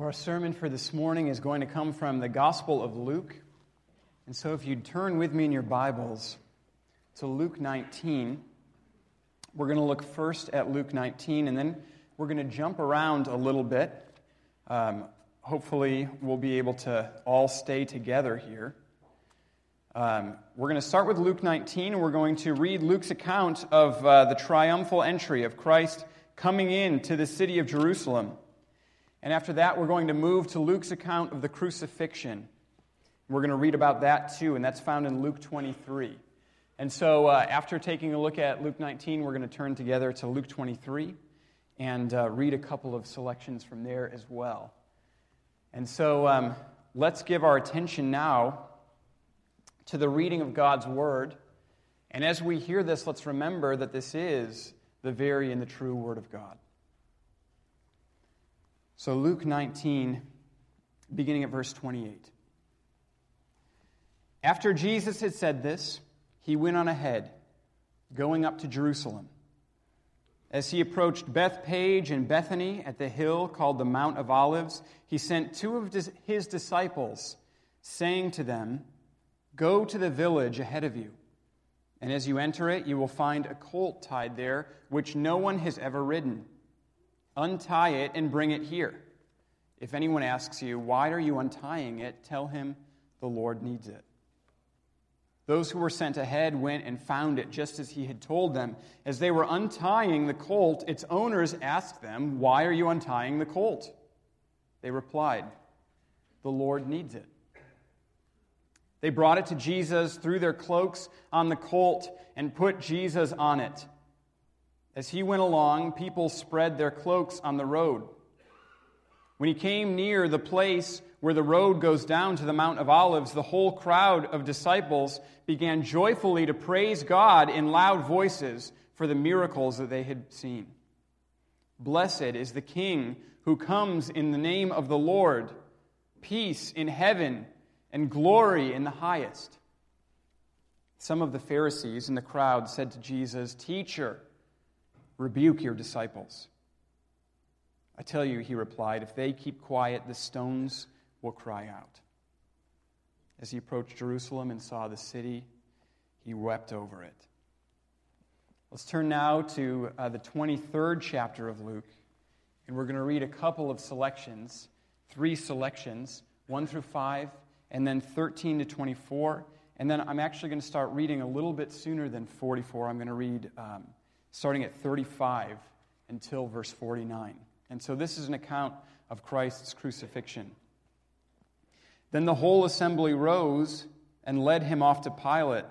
Our sermon for this morning is going to come from the Gospel of Luke. And so, if you'd turn with me in your Bibles to Luke 19, we're going to look first at Luke 19, and then we're going to jump around a little bit. Um, hopefully, we'll be able to all stay together here. Um, we're going to start with Luke 19, and we're going to read Luke's account of uh, the triumphal entry of Christ coming into the city of Jerusalem. And after that, we're going to move to Luke's account of the crucifixion. We're going to read about that too, and that's found in Luke 23. And so, uh, after taking a look at Luke 19, we're going to turn together to Luke 23 and uh, read a couple of selections from there as well. And so, um, let's give our attention now to the reading of God's Word. And as we hear this, let's remember that this is the very and the true Word of God. So, Luke 19, beginning at verse 28. After Jesus had said this, he went on ahead, going up to Jerusalem. As he approached Bethphage and Bethany at the hill called the Mount of Olives, he sent two of his disciples, saying to them, Go to the village ahead of you, and as you enter it, you will find a colt tied there, which no one has ever ridden. Untie it and bring it here. If anyone asks you, Why are you untying it? tell him the Lord needs it. Those who were sent ahead went and found it just as he had told them. As they were untying the colt, its owners asked them, Why are you untying the colt? They replied, The Lord needs it. They brought it to Jesus, threw their cloaks on the colt, and put Jesus on it. As he went along, people spread their cloaks on the road. When he came near the place where the road goes down to the Mount of Olives, the whole crowd of disciples began joyfully to praise God in loud voices for the miracles that they had seen. Blessed is the King who comes in the name of the Lord, peace in heaven and glory in the highest. Some of the Pharisees in the crowd said to Jesus, Teacher, Rebuke your disciples. I tell you, he replied, if they keep quiet, the stones will cry out. As he approached Jerusalem and saw the city, he wept over it. Let's turn now to uh, the 23rd chapter of Luke, and we're going to read a couple of selections, three selections, 1 through 5, and then 13 to 24. And then I'm actually going to start reading a little bit sooner than 44. I'm going to read um, starting at 35 until verse 49. And so this is an account of Christ's crucifixion. Then the whole assembly rose and led him off to Pilate.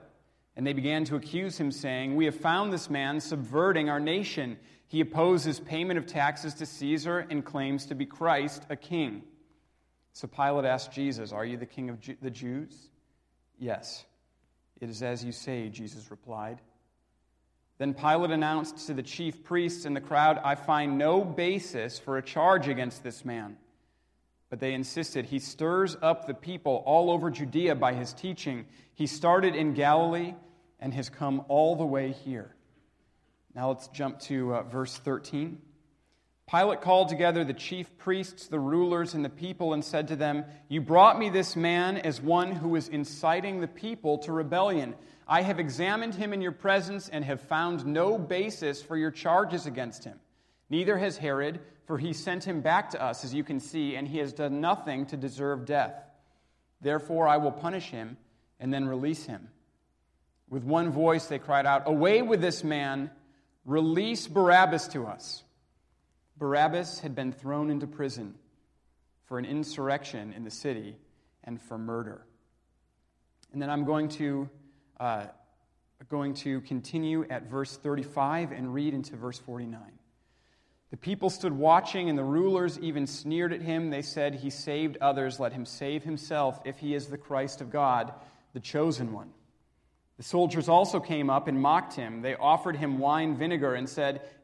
And they began to accuse him, saying, We have found this man subverting our nation. He opposes payment of taxes to Caesar and claims to be Christ, a king. So Pilate asked Jesus, Are you the king of the Jews? Yes. It is as you say, Jesus replied. Then Pilate announced to the chief priests and the crowd, I find no basis for a charge against this man. But they insisted, He stirs up the people all over Judea by his teaching. He started in Galilee and has come all the way here. Now let's jump to uh, verse 13. Pilate called together the chief priests, the rulers, and the people and said to them, You brought me this man as one who is inciting the people to rebellion. I have examined him in your presence and have found no basis for your charges against him. Neither has Herod, for he sent him back to us, as you can see, and he has done nothing to deserve death. Therefore, I will punish him and then release him. With one voice, they cried out, Away with this man! Release Barabbas to us. Barabbas had been thrown into prison for an insurrection in the city and for murder. And then I'm going to uh, going to continue at verse 35 and read into verse 49. The people stood watching, and the rulers even sneered at him. They said, He saved others. Let him save himself if he is the Christ of God, the chosen one. The soldiers also came up and mocked him. They offered him wine vinegar and said,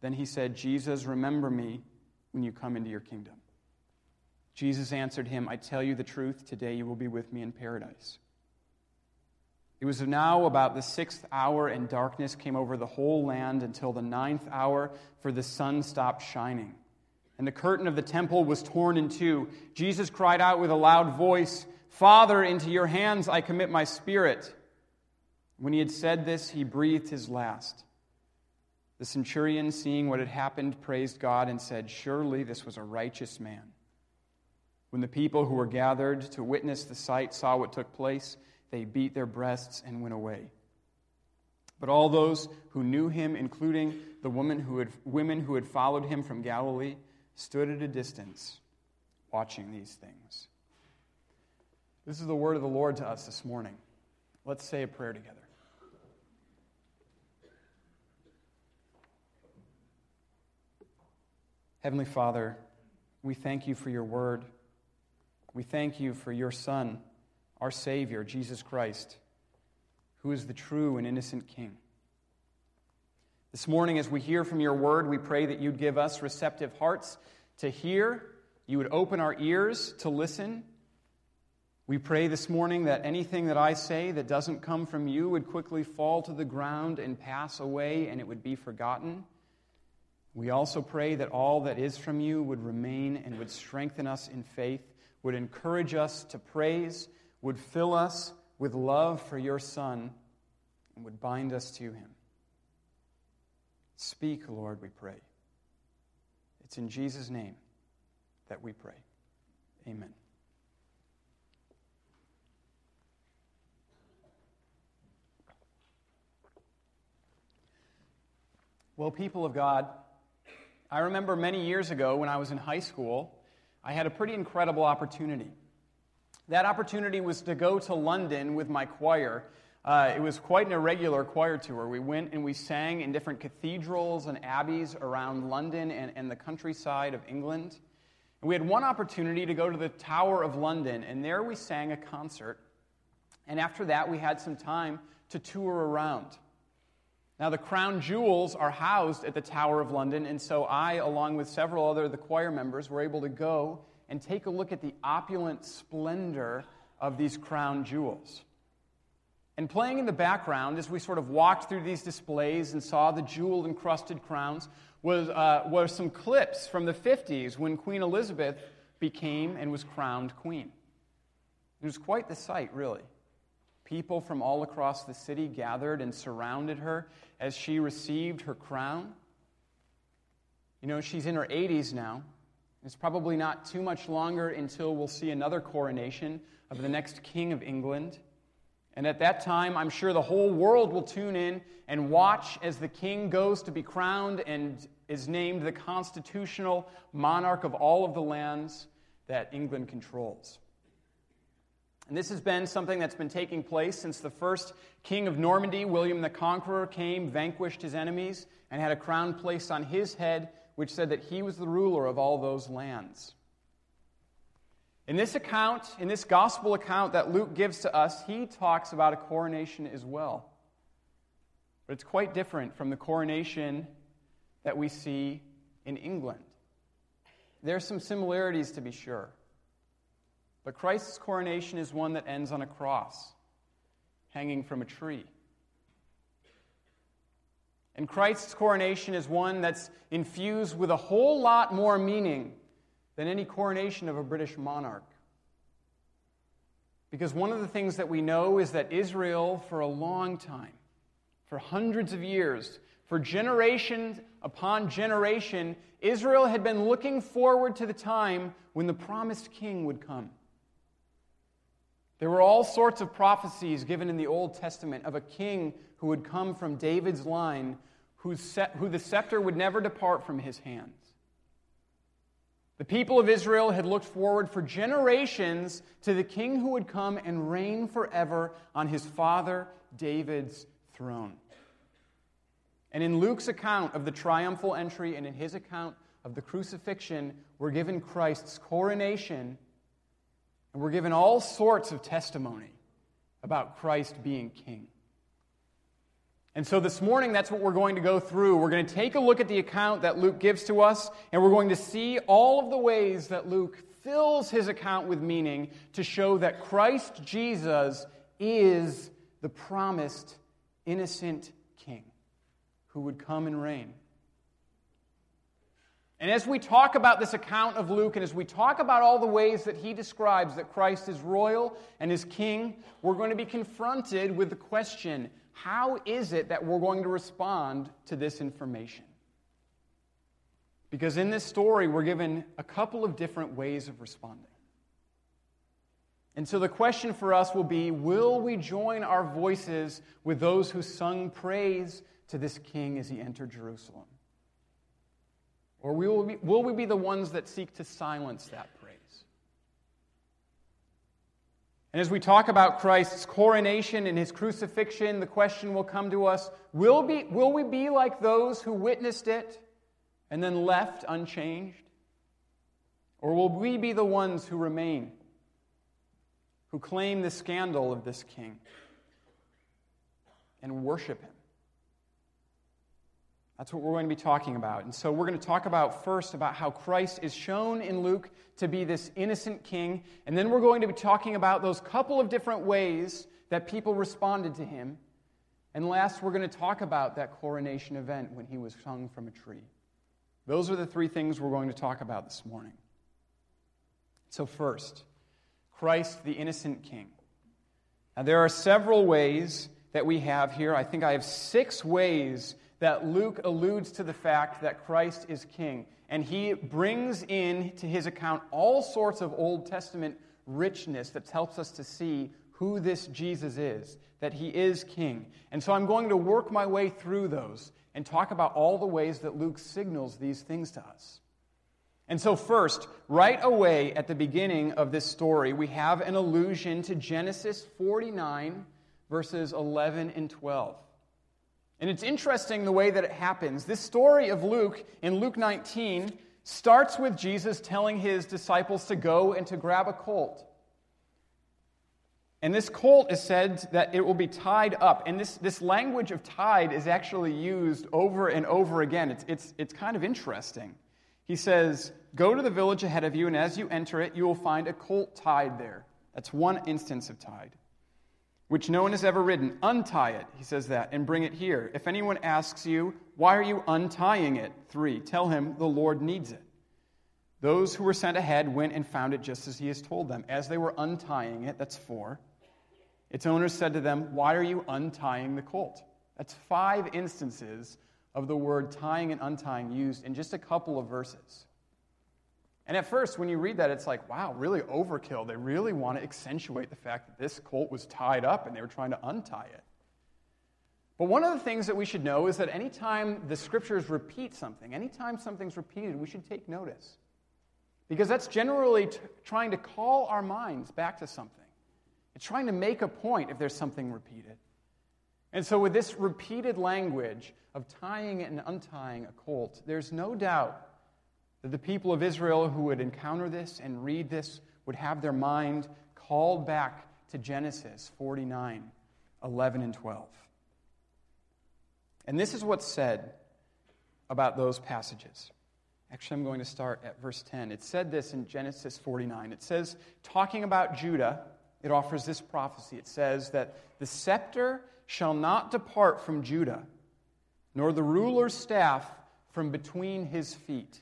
Then he said, Jesus, remember me when you come into your kingdom. Jesus answered him, I tell you the truth, today you will be with me in paradise. It was now about the sixth hour, and darkness came over the whole land until the ninth hour, for the sun stopped shining and the curtain of the temple was torn in two. Jesus cried out with a loud voice, Father, into your hands I commit my spirit. When he had said this, he breathed his last. The centurion, seeing what had happened, praised God and said, Surely this was a righteous man. When the people who were gathered to witness the sight saw what took place, they beat their breasts and went away. But all those who knew him, including the woman who had, women who had followed him from Galilee, stood at a distance watching these things. This is the word of the Lord to us this morning. Let's say a prayer together. Heavenly Father, we thank you for your word. We thank you for your Son, our Savior, Jesus Christ, who is the true and innocent King. This morning, as we hear from your word, we pray that you'd give us receptive hearts to hear, you would open our ears to listen. We pray this morning that anything that I say that doesn't come from you would quickly fall to the ground and pass away and it would be forgotten. We also pray that all that is from you would remain and would strengthen us in faith, would encourage us to praise, would fill us with love for your Son, and would bind us to him. Speak, Lord, we pray. It's in Jesus' name that we pray. Amen. Well, people of God, I remember many years ago when I was in high school, I had a pretty incredible opportunity. That opportunity was to go to London with my choir uh, it was quite an irregular choir tour. We went and we sang in different cathedrals and abbeys around London and, and the countryside of England. And we had one opportunity to go to the Tower of London, and there we sang a concert. And after that, we had some time to tour around. Now, the crown jewels are housed at the Tower of London, and so I, along with several other of the choir members, were able to go and take a look at the opulent splendor of these crown jewels. And playing in the background, as we sort of walked through these displays and saw the jewel encrusted crowns, was, uh, were some clips from the 50s when Queen Elizabeth became and was crowned queen. It was quite the sight, really. People from all across the city gathered and surrounded her as she received her crown. You know, she's in her 80s now. It's probably not too much longer until we'll see another coronation of the next King of England. And at that time, I'm sure the whole world will tune in and watch as the king goes to be crowned and is named the constitutional monarch of all of the lands that England controls. And this has been something that's been taking place since the first king of Normandy, William the Conqueror, came, vanquished his enemies, and had a crown placed on his head, which said that he was the ruler of all those lands. In this account, in this gospel account that Luke gives to us, he talks about a coronation as well. But it's quite different from the coronation that we see in England. There are some similarities to be sure. But Christ's coronation is one that ends on a cross, hanging from a tree. And Christ's coronation is one that's infused with a whole lot more meaning than any coronation of a British monarch. Because one of the things that we know is that Israel, for a long time, for hundreds of years, for generation upon generation, Israel had been looking forward to the time when the promised king would come. There were all sorts of prophecies given in the Old Testament of a king who would come from David's line, who the scepter would never depart from his hands. The people of Israel had looked forward for generations to the king who would come and reign forever on his father David's throne. And in Luke's account of the triumphal entry and in his account of the crucifixion, we're given Christ's coronation, and we're given all sorts of testimony about Christ being king. And so this morning, that's what we're going to go through. We're going to take a look at the account that Luke gives to us, and we're going to see all of the ways that Luke fills his account with meaning to show that Christ Jesus is the promised innocent king who would come and reign. And as we talk about this account of Luke, and as we talk about all the ways that he describes that Christ is royal and is king, we're going to be confronted with the question how is it that we're going to respond to this information? Because in this story, we're given a couple of different ways of responding. And so the question for us will be will we join our voices with those who sung praise to this king as he entered Jerusalem? Or will we, will we be the ones that seek to silence that praise? And as we talk about Christ's coronation and his crucifixion, the question will come to us will, be, will we be like those who witnessed it and then left unchanged? Or will we be the ones who remain, who claim the scandal of this king and worship him? That's what we're going to be talking about. And so we're going to talk about first about how Christ is shown in Luke to be this innocent king. And then we're going to be talking about those couple of different ways that people responded to him. And last, we're going to talk about that coronation event when he was hung from a tree. Those are the three things we're going to talk about this morning. So, first, Christ, the innocent king. Now, there are several ways that we have here. I think I have six ways that Luke alludes to the fact that Christ is king. And he brings in to his account all sorts of Old Testament richness that helps us to see who this Jesus is, that he is king. And so I'm going to work my way through those and talk about all the ways that Luke signals these things to us. And so, first, right away at the beginning of this story, we have an allusion to Genesis 49, verses 11 and 12. And it's interesting the way that it happens. This story of Luke in Luke 19 starts with Jesus telling his disciples to go and to grab a colt. And this colt is said that it will be tied up. And this, this language of tied is actually used over and over again. It's, it's, it's kind of interesting. He says, Go to the village ahead of you, and as you enter it, you will find a colt tied there. That's one instance of tied which no one has ever ridden. Untie it, he says that, and bring it here. If anyone asks you, Why are you untying it? Three, tell him the Lord needs it. Those who were sent ahead went and found it just as he has told them. As they were untying it, that's four, its owners said to them, Why are you untying the colt? That's five instances of the word tying and untying used in just a couple of verses. And at first, when you read that, it's like, wow, really overkill. They really want to accentuate the fact that this colt was tied up and they were trying to untie it. But one of the things that we should know is that anytime the scriptures repeat something, anytime something's repeated, we should take notice. Because that's generally t- trying to call our minds back to something. It's trying to make a point if there's something repeated. And so, with this repeated language of tying and untying a colt, there's no doubt that the people of Israel who would encounter this and read this would have their mind called back to Genesis 49 11 and 12. And this is what's said about those passages. Actually, I'm going to start at verse 10. It said this in Genesis 49. It says, talking about Judah, it offers this prophecy. It says that the scepter shall not depart from Judah, nor the ruler's staff from between his feet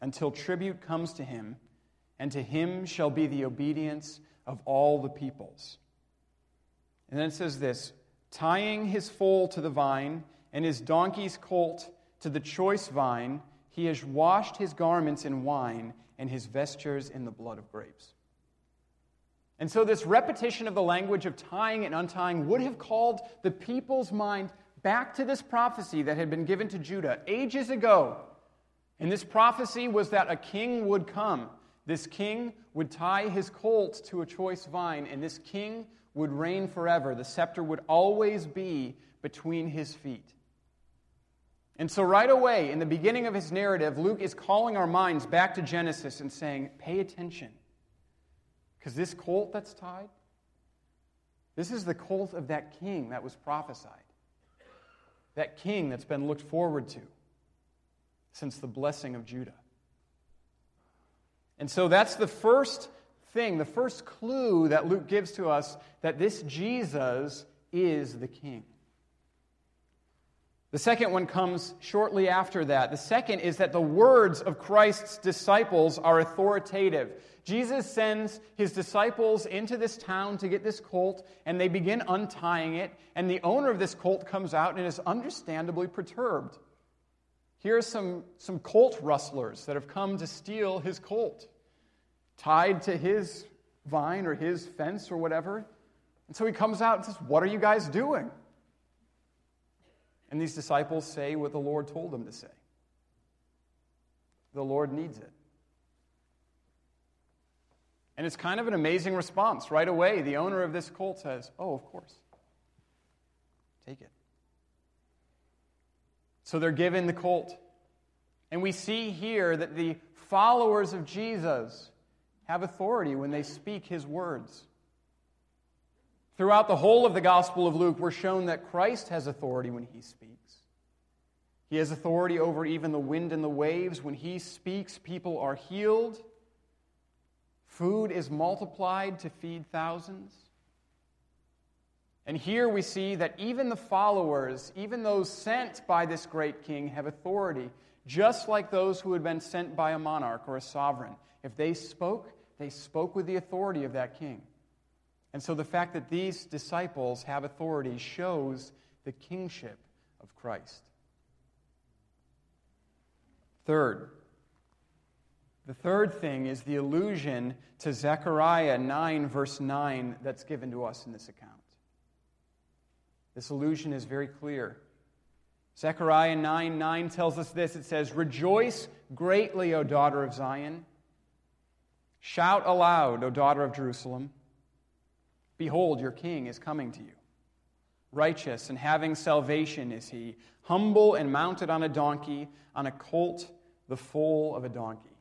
until tribute comes to him, and to him shall be the obedience of all the peoples. And then it says this tying his foal to the vine, and his donkey's colt to the choice vine, he has washed his garments in wine, and his vestures in the blood of grapes. And so, this repetition of the language of tying and untying would have called the people's mind back to this prophecy that had been given to Judah ages ago and this prophecy was that a king would come. This king would tie his colt to a choice vine, and this king would reign forever. The scepter would always be between his feet. And so, right away, in the beginning of his narrative, Luke is calling our minds back to Genesis and saying, pay attention. Because this colt that's tied, this is the colt of that king that was prophesied. That king that's been looked forward to since the blessing of Judah. And so that's the first thing, the first clue that Luke gives to us that this Jesus is the king. The second one comes shortly after that. The second is that the words of Christ's disciples are authoritative. Jesus sends his disciples into this town to get this colt, and they begin untying it, and the owner of this colt comes out and is understandably perturbed. Here are some, some colt rustlers that have come to steal his colt, tied to his vine or his fence or whatever. And so he comes out and says, What are you guys doing? And these disciples say what the Lord told them to say. The Lord needs it. And it's kind of an amazing response. Right away, the owner of this colt says, Oh, of course. Take it. So they're given the colt. And we see here that the followers of Jesus have authority when they speak his words. Throughout the whole of the Gospel of Luke, we're shown that Christ has authority when he speaks. He has authority over even the wind and the waves. When he speaks, people are healed. Food is multiplied to feed thousands. And here we see that even the followers, even those sent by this great king, have authority, just like those who had been sent by a monarch or a sovereign. If they spoke, they spoke with the authority of that king. And so the fact that these disciples have authority shows the kingship of Christ. Third, the third thing is the allusion to Zechariah 9, verse 9, that's given to us in this account. This allusion is very clear. Zechariah 9 9 tells us this it says, Rejoice greatly, O daughter of Zion. Shout aloud, O daughter of Jerusalem. Behold, your king is coming to you. Righteous and having salvation is he, humble and mounted on a donkey, on a colt, the foal of a donkey.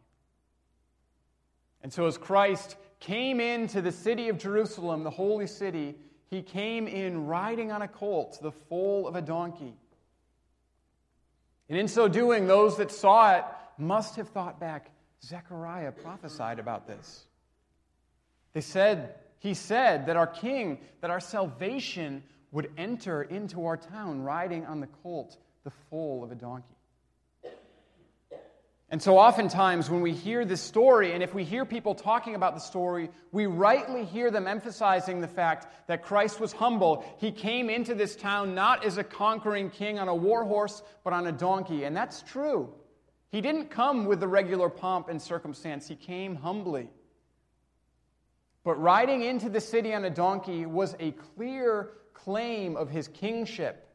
And so, as Christ came into the city of Jerusalem, the holy city, he came in riding on a colt, the foal of a donkey. And in so doing, those that saw it must have thought back Zechariah prophesied about this. They said, he said that our king, that our salvation would enter into our town riding on the colt, the foal of a donkey. And so, oftentimes, when we hear this story, and if we hear people talking about the story, we rightly hear them emphasizing the fact that Christ was humble. He came into this town not as a conquering king on a war horse, but on a donkey. And that's true. He didn't come with the regular pomp and circumstance, he came humbly. But riding into the city on a donkey was a clear claim of his kingship.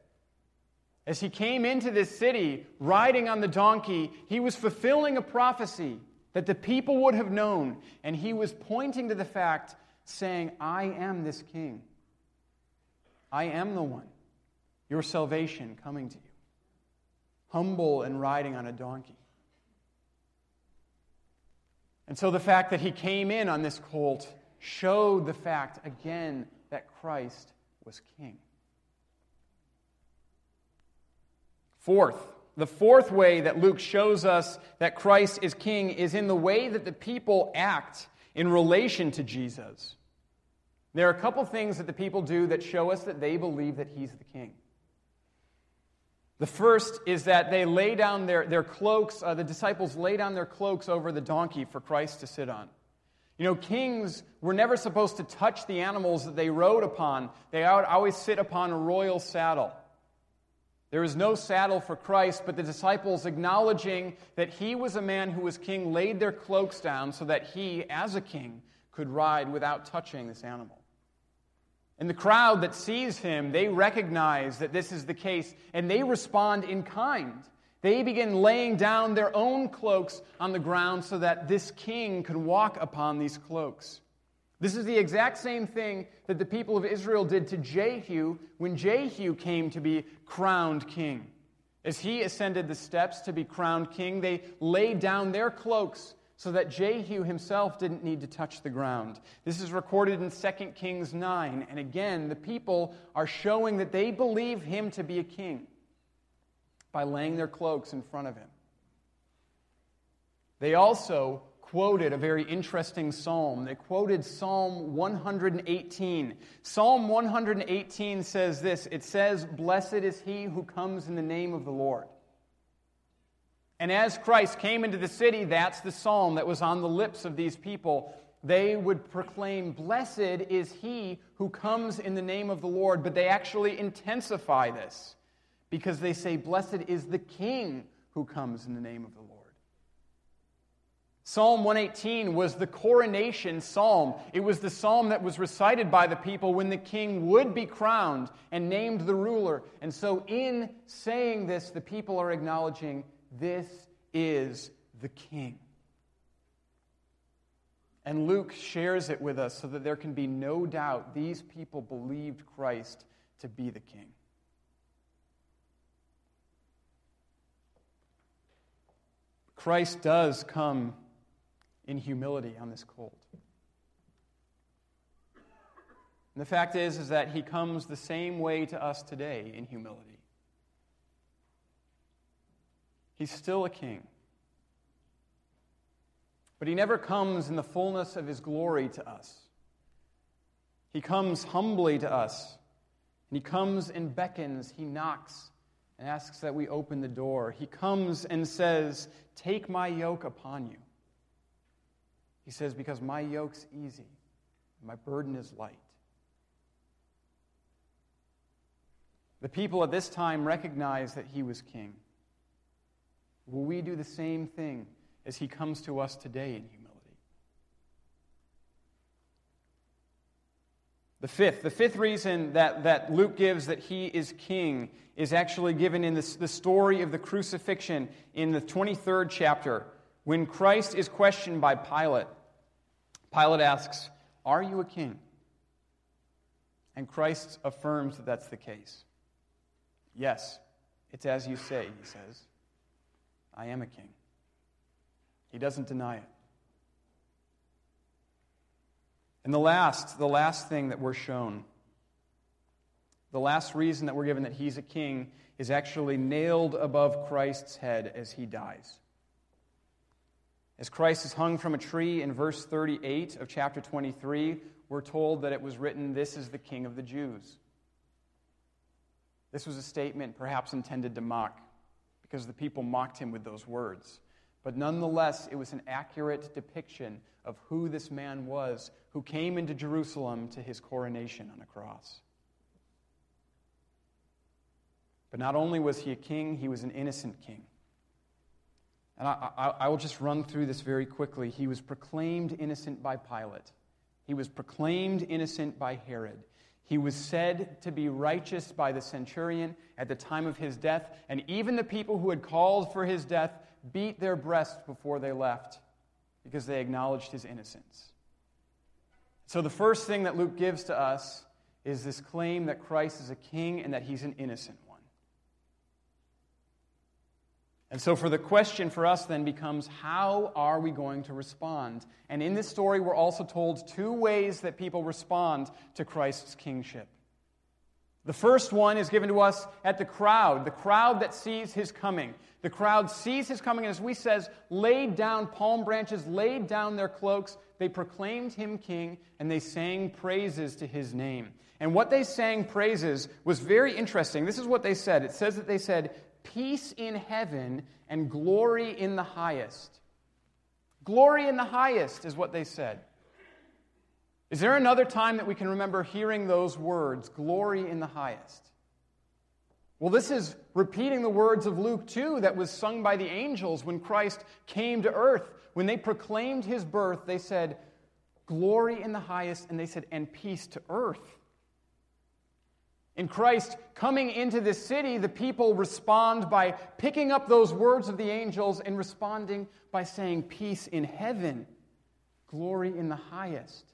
As he came into this city riding on the donkey, he was fulfilling a prophecy that the people would have known, and he was pointing to the fact, saying, I am this king. I am the one. Your salvation coming to you. Humble and riding on a donkey. And so the fact that he came in on this colt showed the fact again that Christ was king. Fourth, the fourth way that Luke shows us that Christ is king is in the way that the people act in relation to Jesus. There are a couple things that the people do that show us that they believe that he's the king. The first is that they lay down their, their cloaks, uh, the disciples lay down their cloaks over the donkey for Christ to sit on. You know, kings were never supposed to touch the animals that they rode upon. They always sit upon a royal saddle. There is no saddle for Christ, but the disciples, acknowledging that he was a man who was king, laid their cloaks down so that he, as a king, could ride without touching this animal. And the crowd that sees him, they recognize that this is the case, and they respond in kind. They begin laying down their own cloaks on the ground so that this king could walk upon these cloaks. This is the exact same thing that the people of Israel did to Jehu when Jehu came to be crowned king. As he ascended the steps to be crowned king, they laid down their cloaks so that Jehu himself didn't need to touch the ground. This is recorded in 2 Kings 9. And again, the people are showing that they believe him to be a king by laying their cloaks in front of him. They also quoted a very interesting psalm. They quoted Psalm 118. Psalm 118 says this it says, Blessed is he who comes in the name of the Lord. And as Christ came into the city, that's the psalm that was on the lips of these people. They would proclaim, Blessed is he who comes in the name of the Lord. But they actually intensify this because they say, Blessed is the king who comes in the name of the Lord. Psalm 118 was the coronation psalm. It was the psalm that was recited by the people when the king would be crowned and named the ruler. And so, in saying this, the people are acknowledging this is the king. And Luke shares it with us so that there can be no doubt these people believed Christ to be the king. Christ does come in humility on this cold. And the fact is, is that he comes the same way to us today in humility. He's still a king. But he never comes in the fullness of his glory to us. He comes humbly to us. And he comes and beckons, he knocks and asks that we open the door. He comes and says, Take my yoke upon you. He says, Because my yoke's easy, my burden is light. The people at this time recognized that he was king. Will we do the same thing as he comes to us today in humility? The fifth, the fifth reason that, that Luke gives that he is king is actually given in this, the story of the crucifixion in the 23rd chapter. When Christ is questioned by Pilate, Pilate asks, Are you a king? And Christ affirms that that's the case. Yes, it's as you say, he says. I am a king. He doesn't deny it. And the last, the last thing that we're shown, the last reason that we're given that he's a king is actually nailed above Christ's head as he dies. As Christ is hung from a tree in verse 38 of chapter 23, we're told that it was written, This is the King of the Jews. This was a statement perhaps intended to mock, because the people mocked him with those words. But nonetheless, it was an accurate depiction of who this man was who came into Jerusalem to his coronation on a cross. But not only was he a king, he was an innocent king. And I, I, I, will just run through this very quickly. He was proclaimed innocent by Pilate, he was proclaimed innocent by Herod. He was said to be righteous by the centurion at the time of his death, and even the people who had called for his death beat their breasts before they left because they acknowledged his innocence. So, the first thing that Luke gives to us is this claim that Christ is a king and that he's an innocent one. And so, for the question for us then becomes how are we going to respond? And in this story, we're also told two ways that people respond to Christ's kingship. The first one is given to us at the crowd, the crowd that sees his coming. The crowd sees his coming, and as we says, laid down palm branches, laid down their cloaks. They proclaimed him king, and they sang praises to his name. And what they sang praises was very interesting. This is what they said. It says that they said, peace in heaven and glory in the highest. Glory in the highest is what they said. Is there another time that we can remember hearing those words, glory in the highest? Well, this is repeating the words of Luke 2 that was sung by the angels when Christ came to earth. When they proclaimed his birth, they said, Glory in the highest, and they said, and peace to earth. In Christ coming into this city, the people respond by picking up those words of the angels and responding by saying, Peace in heaven, glory in the highest.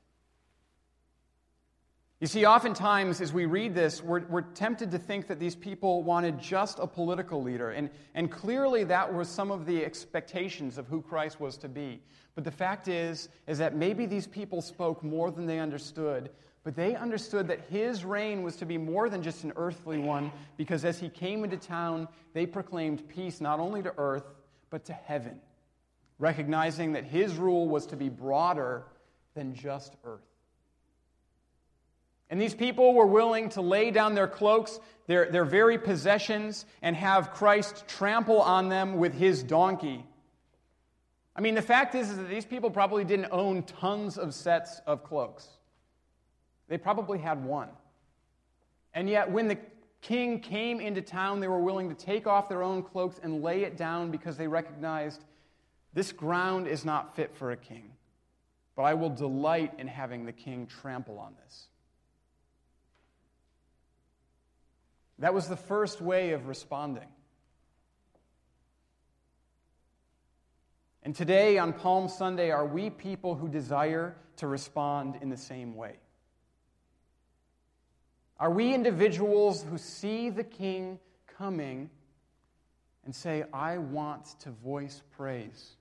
You see, oftentimes as we read this, we're, we're tempted to think that these people wanted just a political leader. And, and clearly that was some of the expectations of who Christ was to be. But the fact is, is that maybe these people spoke more than they understood. But they understood that his reign was to be more than just an earthly one, because as he came into town, they proclaimed peace not only to earth, but to heaven, recognizing that his rule was to be broader than just earth. And these people were willing to lay down their cloaks, their, their very possessions, and have Christ trample on them with his donkey. I mean, the fact is, is that these people probably didn't own tons of sets of cloaks. They probably had one. And yet, when the king came into town, they were willing to take off their own cloaks and lay it down because they recognized this ground is not fit for a king. But I will delight in having the king trample on this. That was the first way of responding. And today, on Palm Sunday, are we people who desire to respond in the same way? Are we individuals who see the King coming and say, I want to voice praise?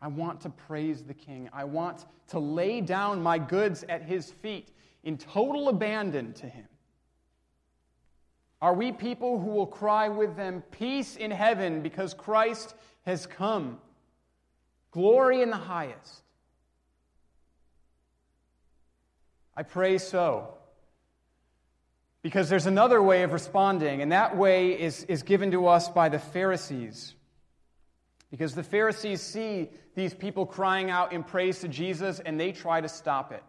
I want to praise the King. I want to lay down my goods at his feet in total abandon to him. Are we people who will cry with them, Peace in heaven, because Christ has come? Glory in the highest. I pray so. Because there's another way of responding, and that way is, is given to us by the Pharisees. Because the Pharisees see these people crying out in praise to Jesus, and they try to stop it.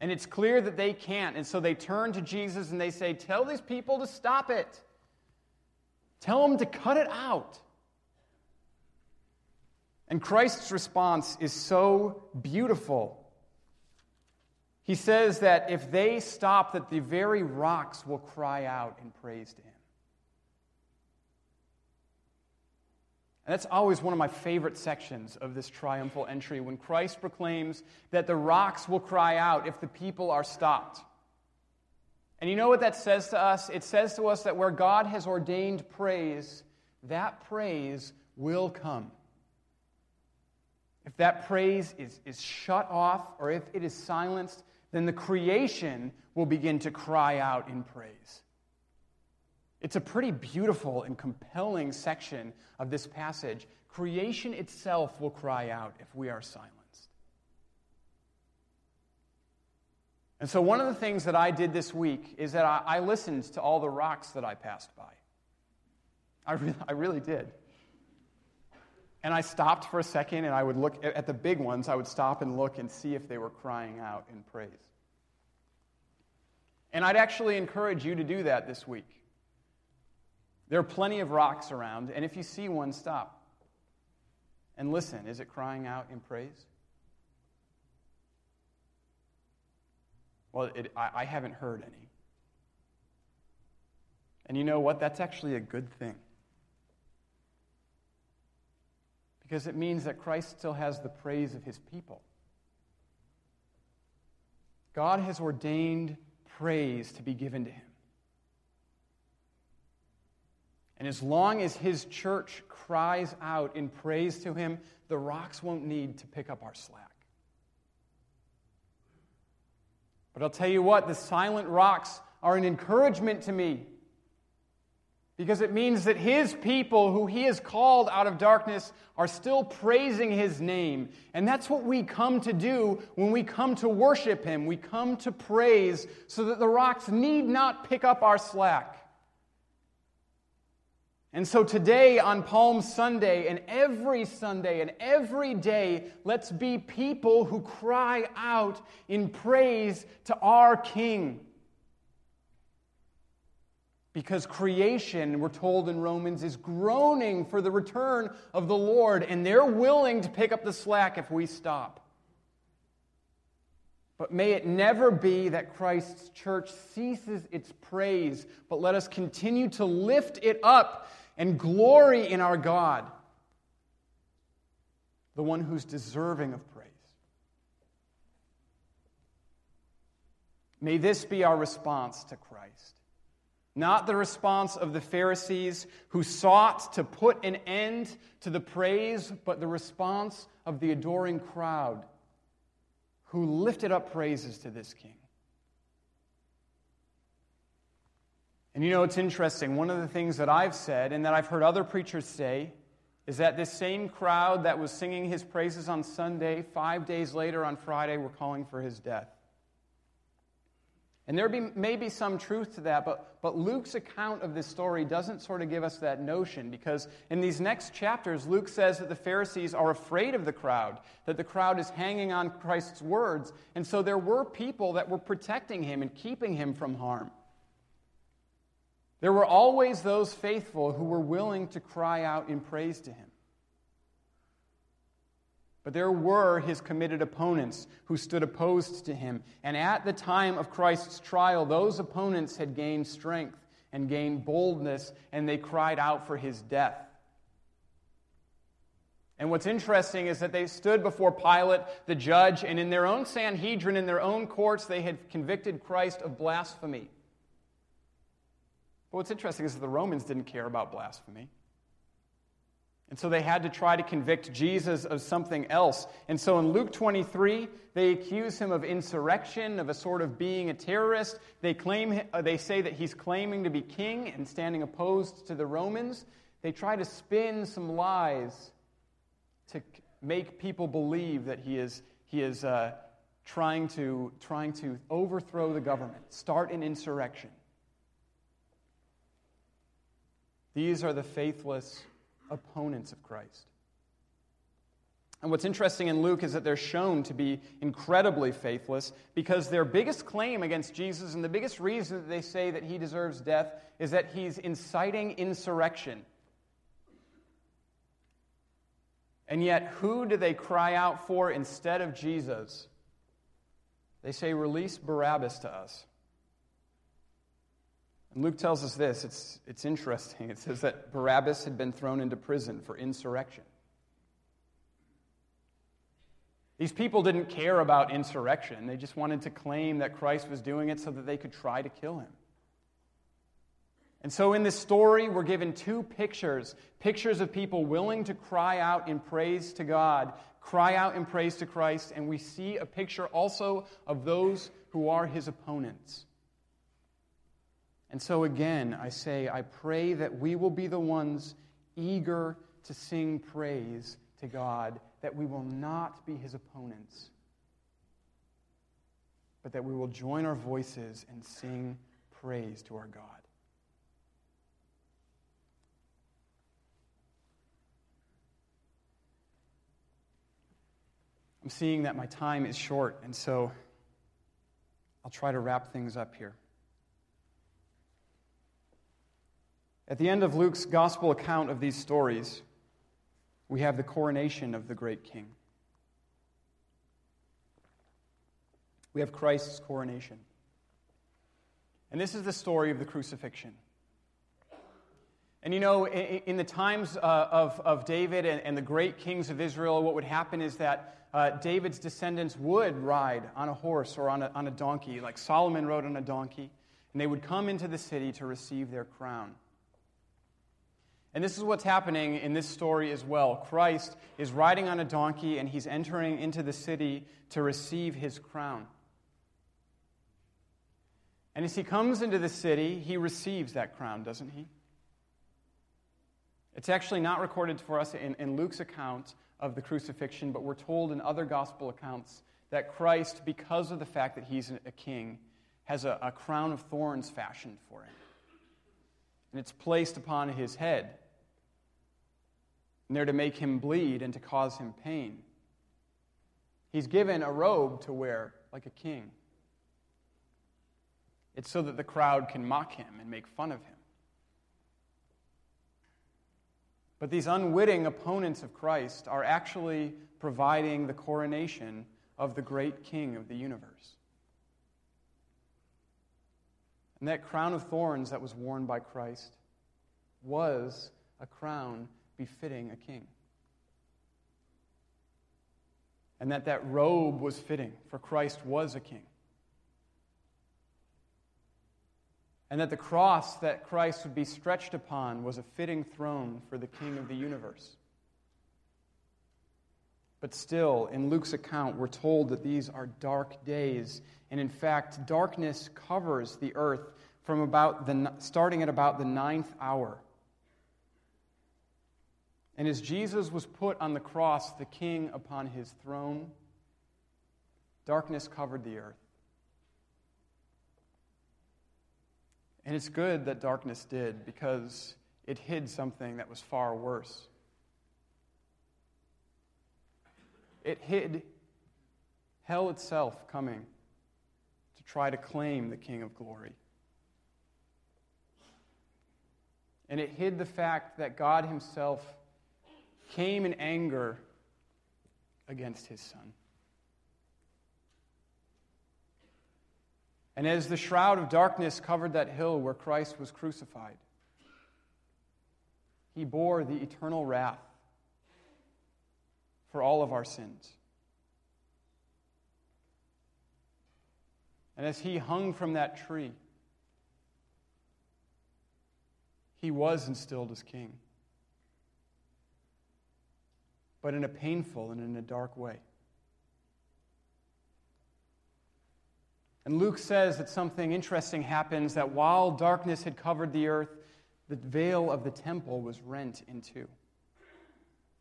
And it's clear that they can't. And so they turn to Jesus and they say, Tell these people to stop it. Tell them to cut it out. And Christ's response is so beautiful. He says that if they stop, that the very rocks will cry out in praise to him. And that's always one of my favorite sections of this triumphal entry when Christ proclaims that the rocks will cry out if the people are stopped. And you know what that says to us? It says to us that where God has ordained praise, that praise will come. If that praise is, is shut off or if it is silenced, then the creation will begin to cry out in praise. It's a pretty beautiful and compelling section of this passage. Creation itself will cry out if we are silenced. And so, one of the things that I did this week is that I, listened to all the rocks that I passed by. I, re- I really did. And I stopped for a second and I would look at the big ones, I would stop and look and see if they were crying out in praise. And I'd actually encourage you to do that this week. There are plenty of rocks around, and if you see one, stop. And listen is it crying out in praise? Well, it, I, I haven't heard any. And you know what? That's actually a good thing. Because it means that Christ still has the praise of his people. God has ordained praise to be given to him. And as long as his church cries out in praise to him, the rocks won't need to pick up our slack. But I'll tell you what, the silent rocks are an encouragement to me because it means that his people, who he has called out of darkness, are still praising his name. And that's what we come to do when we come to worship him. We come to praise so that the rocks need not pick up our slack. And so today on Palm Sunday and every Sunday and every day, let's be people who cry out in praise to our King. Because creation, we're told in Romans, is groaning for the return of the Lord, and they're willing to pick up the slack if we stop. But may it never be that Christ's church ceases its praise, but let us continue to lift it up and glory in our God, the one who's deserving of praise. May this be our response to Christ. Not the response of the Pharisees who sought to put an end to the praise, but the response of the adoring crowd who lifted up praises to this king. And you know, it's interesting. One of the things that I've said and that I've heard other preachers say is that this same crowd that was singing his praises on Sunday, five days later on Friday, were calling for his death. And there be, may be some truth to that, but, but Luke's account of this story doesn't sort of give us that notion because in these next chapters, Luke says that the Pharisees are afraid of the crowd, that the crowd is hanging on Christ's words. And so there were people that were protecting him and keeping him from harm. There were always those faithful who were willing to cry out in praise to him. But there were his committed opponents who stood opposed to him. And at the time of Christ's trial, those opponents had gained strength and gained boldness, and they cried out for his death. And what's interesting is that they stood before Pilate, the judge, and in their own Sanhedrin, in their own courts, they had convicted Christ of blasphemy. But what's interesting is that the Romans didn't care about blasphemy. And so they had to try to convict Jesus of something else. And so in Luke 23, they accuse him of insurrection, of a sort of being a terrorist. They, claim, uh, they say that he's claiming to be king and standing opposed to the Romans. They try to spin some lies to make people believe that he is, he is uh, trying, to, trying to overthrow the government, start an insurrection. These are the faithless opponents of Christ. And what's interesting in Luke is that they're shown to be incredibly faithless because their biggest claim against Jesus and the biggest reason that they say that he deserves death is that he's inciting insurrection. And yet, who do they cry out for instead of Jesus? They say, Release Barabbas to us. Luke tells us this. It's, it's interesting. It says that Barabbas had been thrown into prison for insurrection. These people didn't care about insurrection. They just wanted to claim that Christ was doing it so that they could try to kill him. And so in this story, we're given two pictures pictures of people willing to cry out in praise to God, cry out in praise to Christ, and we see a picture also of those who are his opponents. And so again, I say, I pray that we will be the ones eager to sing praise to God, that we will not be his opponents, but that we will join our voices and sing praise to our God. I'm seeing that my time is short, and so I'll try to wrap things up here. At the end of Luke's gospel account of these stories, we have the coronation of the great king. We have Christ's coronation. And this is the story of the crucifixion. And you know, in, the times uh, of, of David and, the great kings of Israel, what would happen is that uh, David's descendants would ride on a horse or on on a donkey, like Solomon rode on a donkey, and they would come into the city to receive their crown. And this is what's happening in this story as well. Christ is riding on a donkey and he's entering into the city to receive his crown. And as he comes into the city, he receives that crown, doesn't he? It's actually not recorded for us in, in Luke's account of the crucifixion, but we're told in other gospel accounts that Christ, because of the fact that he's a king, has a, a crown of thorns fashioned for him and it's placed upon his head. And they're to make him bleed and to cause him pain. He's given a robe to wear like a king. It's so that the crowd can mock him and make fun of him. But these unwitting opponents of Christ are actually providing the coronation of the great king of the universe. And that crown of thorns that was worn by Christ was a crown befitting a king. And that that robe was fitting, for Christ was a king. and that the cross that Christ would be stretched upon was a fitting throne for the King of the universe. But still, in Luke's account, we're told that these are dark days, and in fact, darkness covers the earth from about the, starting at about the ninth hour. And as Jesus was put on the cross, the king upon his throne, darkness covered the earth. And it's good that darkness did because it hid something that was far worse. It hid hell itself coming to try to claim the King of glory. And it hid the fact that God Himself came in anger against His Son. And as the shroud of darkness covered that hill where Christ was crucified, He bore the eternal wrath for all of our sins. And as he hung from that tree, he was instilled as king, but in a painful and in a dark way. And Luke says that something interesting happens that while darkness had covered the earth, the veil of the temple was rent in two.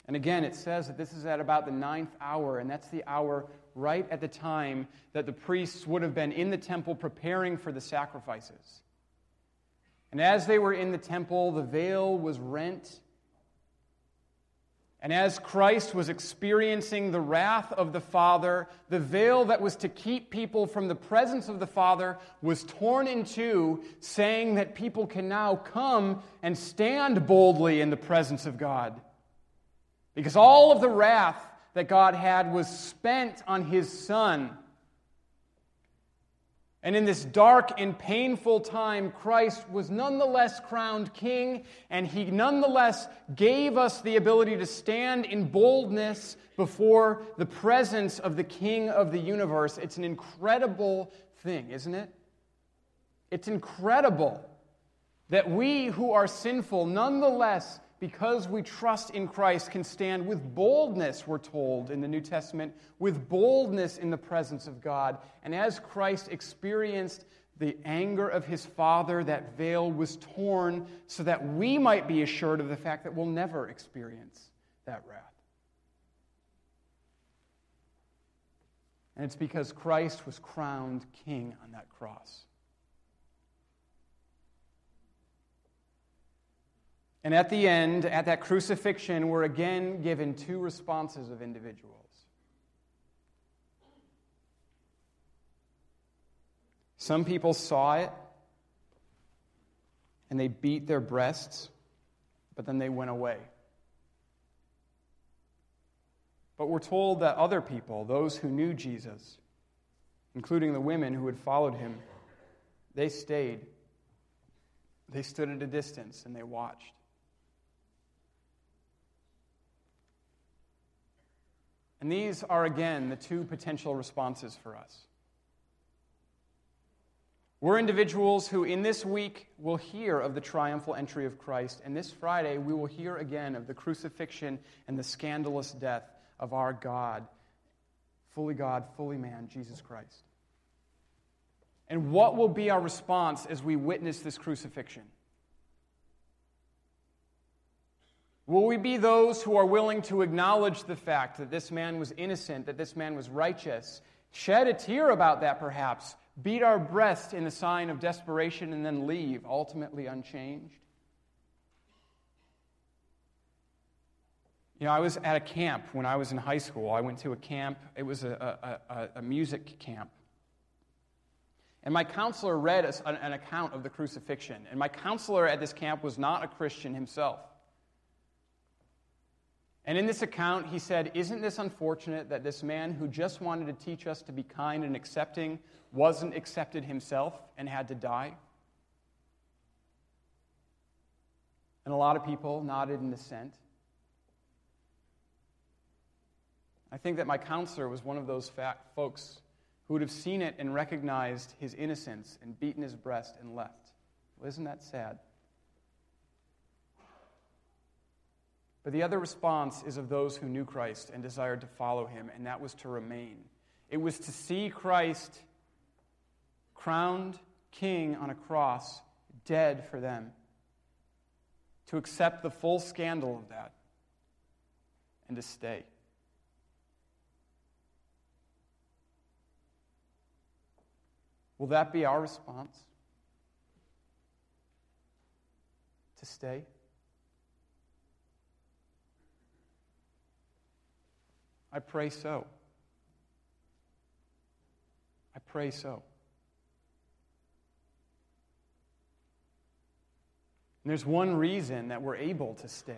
And again, it says that this is at about the ninth hour, and that's the hour right at the time that the priests would have been in the temple preparing for the sacrifices. And as they were in the temple, the veil was rent. And as Christ was experiencing the wrath of the Father, the veil that was to keep people from the presence of the Father was torn in two, saying that people can now come and stand boldly in the presence of God. Because all of the wrath that God had was spent on his son. And in this dark and painful time, Christ was nonetheless crowned king, and he nonetheless gave us the ability to stand in boldness before the presence of the king of the universe. It's an incredible thing, isn't it? It's incredible that we who are sinful nonetheless because we trust in Christ, can stand with boldness, we're told in the New Testament, with boldness in the presence of God. And as Christ experienced the anger of his Father, that veil was torn so that we might be assured of the fact that we'll never experience that wrath. And it's because Christ was crowned king on that cross. And at the end, at that crucifixion, we're again given two responses of individuals. Some people saw it and they beat their breasts, but then they went away. But we're told that other people, those who knew Jesus, including the women who had followed him, they stayed. They stood at a distance and they watched. And these are, again, the two potential responses for us. We're individuals who, in this week, will hear of the triumphal entry of Christ, and this Friday, we will hear again of the crucifixion and the scandalous death of our God, fully God, fully man, Jesus Christ. And what will be our response as we witness this crucifixion? Will we be those who are willing to acknowledge the fact that this man was innocent, that this man was righteous, shed a tear about that perhaps, beat our breast in the sign of desperation, and then leave, ultimately unchanged? You know, I was at a camp when I was in high school. I went to a camp, it was a, a, a music camp. And my counselor read a, an account of the crucifixion. And my counselor at this camp was not a Christian himself. And in this account, he said, Isn't this unfortunate that this man who just wanted to teach us to be kind and accepting wasn't accepted himself and had to die? And a lot of people nodded in assent. I think that my counselor was one of those folks who would have seen it and recognized his innocence and beaten his breast and left. Well, isn't that sad? But the other response is of those who knew Christ and desired to follow him, and that was to remain. It was to see Christ crowned king on a cross, dead for them, to accept the full scandal of that, and to stay. Will that be our response? To stay? I pray so. I pray so. And there's one reason that we're able to stay.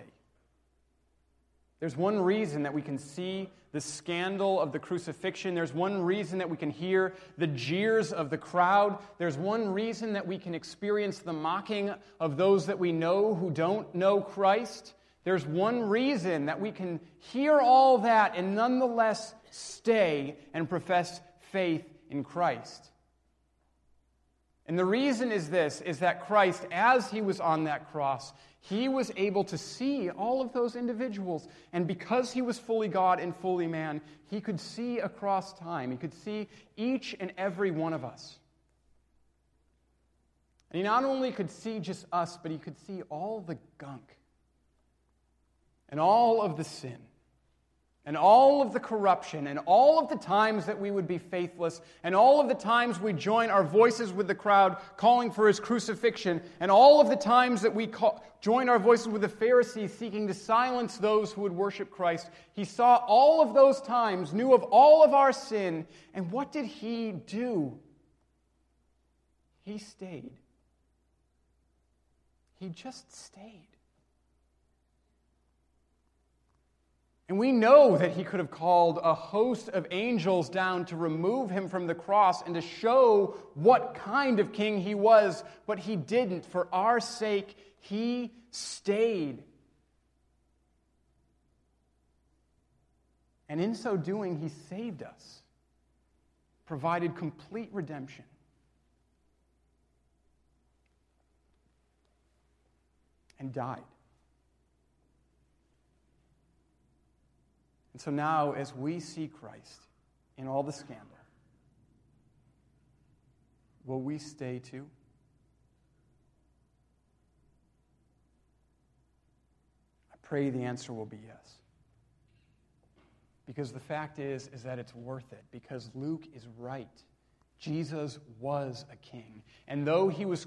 There's one reason that we can see the scandal of the crucifixion. There's one reason that we can hear the jeers of the crowd. There's one reason that we can experience the mocking of those that we know who don't know Christ. There's one reason that we can hear all that and nonetheless stay and profess faith in Christ. And the reason is this is that Christ, as he was on that cross, he was able to see all of those individuals. And because he was fully God and fully man, he could see across time. He could see each and every one of us. And he not only could see just us, but he could see all the gunk and all of the sin and all of the corruption and all of the times that we would be faithless and all of the times we join our voices with the crowd calling for his crucifixion and all of the times that we call, join our voices with the Pharisees seeking to silence those who would worship Christ. He saw all of those times, knew of all of our sin, and what did he do? He stayed. He just stayed. And we know that he could have called a host of angels down to remove him from the cross and to show what kind of king he was, but he didn't. For our sake, he stayed. And in so doing, he saved us, provided complete redemption. And died. And so now, as we see Christ in all the scandal, will we stay too? I pray the answer will be yes. Because the fact is is that it's worth it because Luke is right. Jesus was a king. And though he was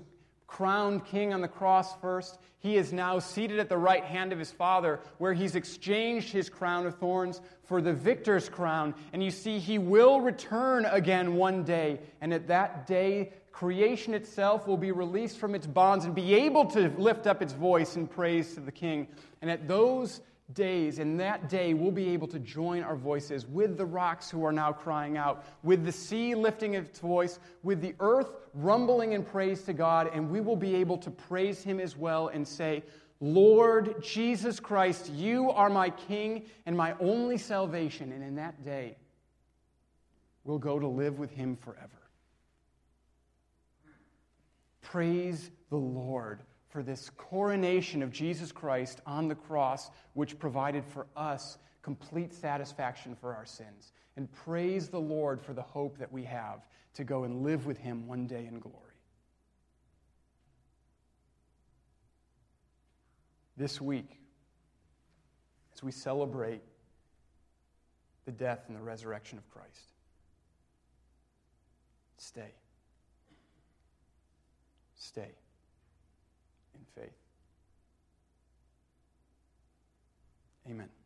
crowned king on the cross first. He is now seated at the right hand of his Father, where he's exchanged his crown of thorns for the victor's crown. And you see, he will return again one day. And at that day, creation itself will be released from its bonds and be able to lift up its voice in praise to the king. And at those days, and that day, we'll be able to join our voices with the rocks who are now crying out, with the sea lifting its voice, with the earth rumbling in praise to God, and we will be able to praise Him as well and say, Lord Jesus Christ, you are my King and my only salvation. And in that day, we'll go to live with Him forever. Praise the Lord for this coronation of Jesus Christ on the cross, which provided for us complete satisfaction for our sins. And praise the Lord for the hope that we have to go and live with Him one day in glory. This week, as we celebrate the death and the resurrection of Christ, stay. Stay in faith. Amen.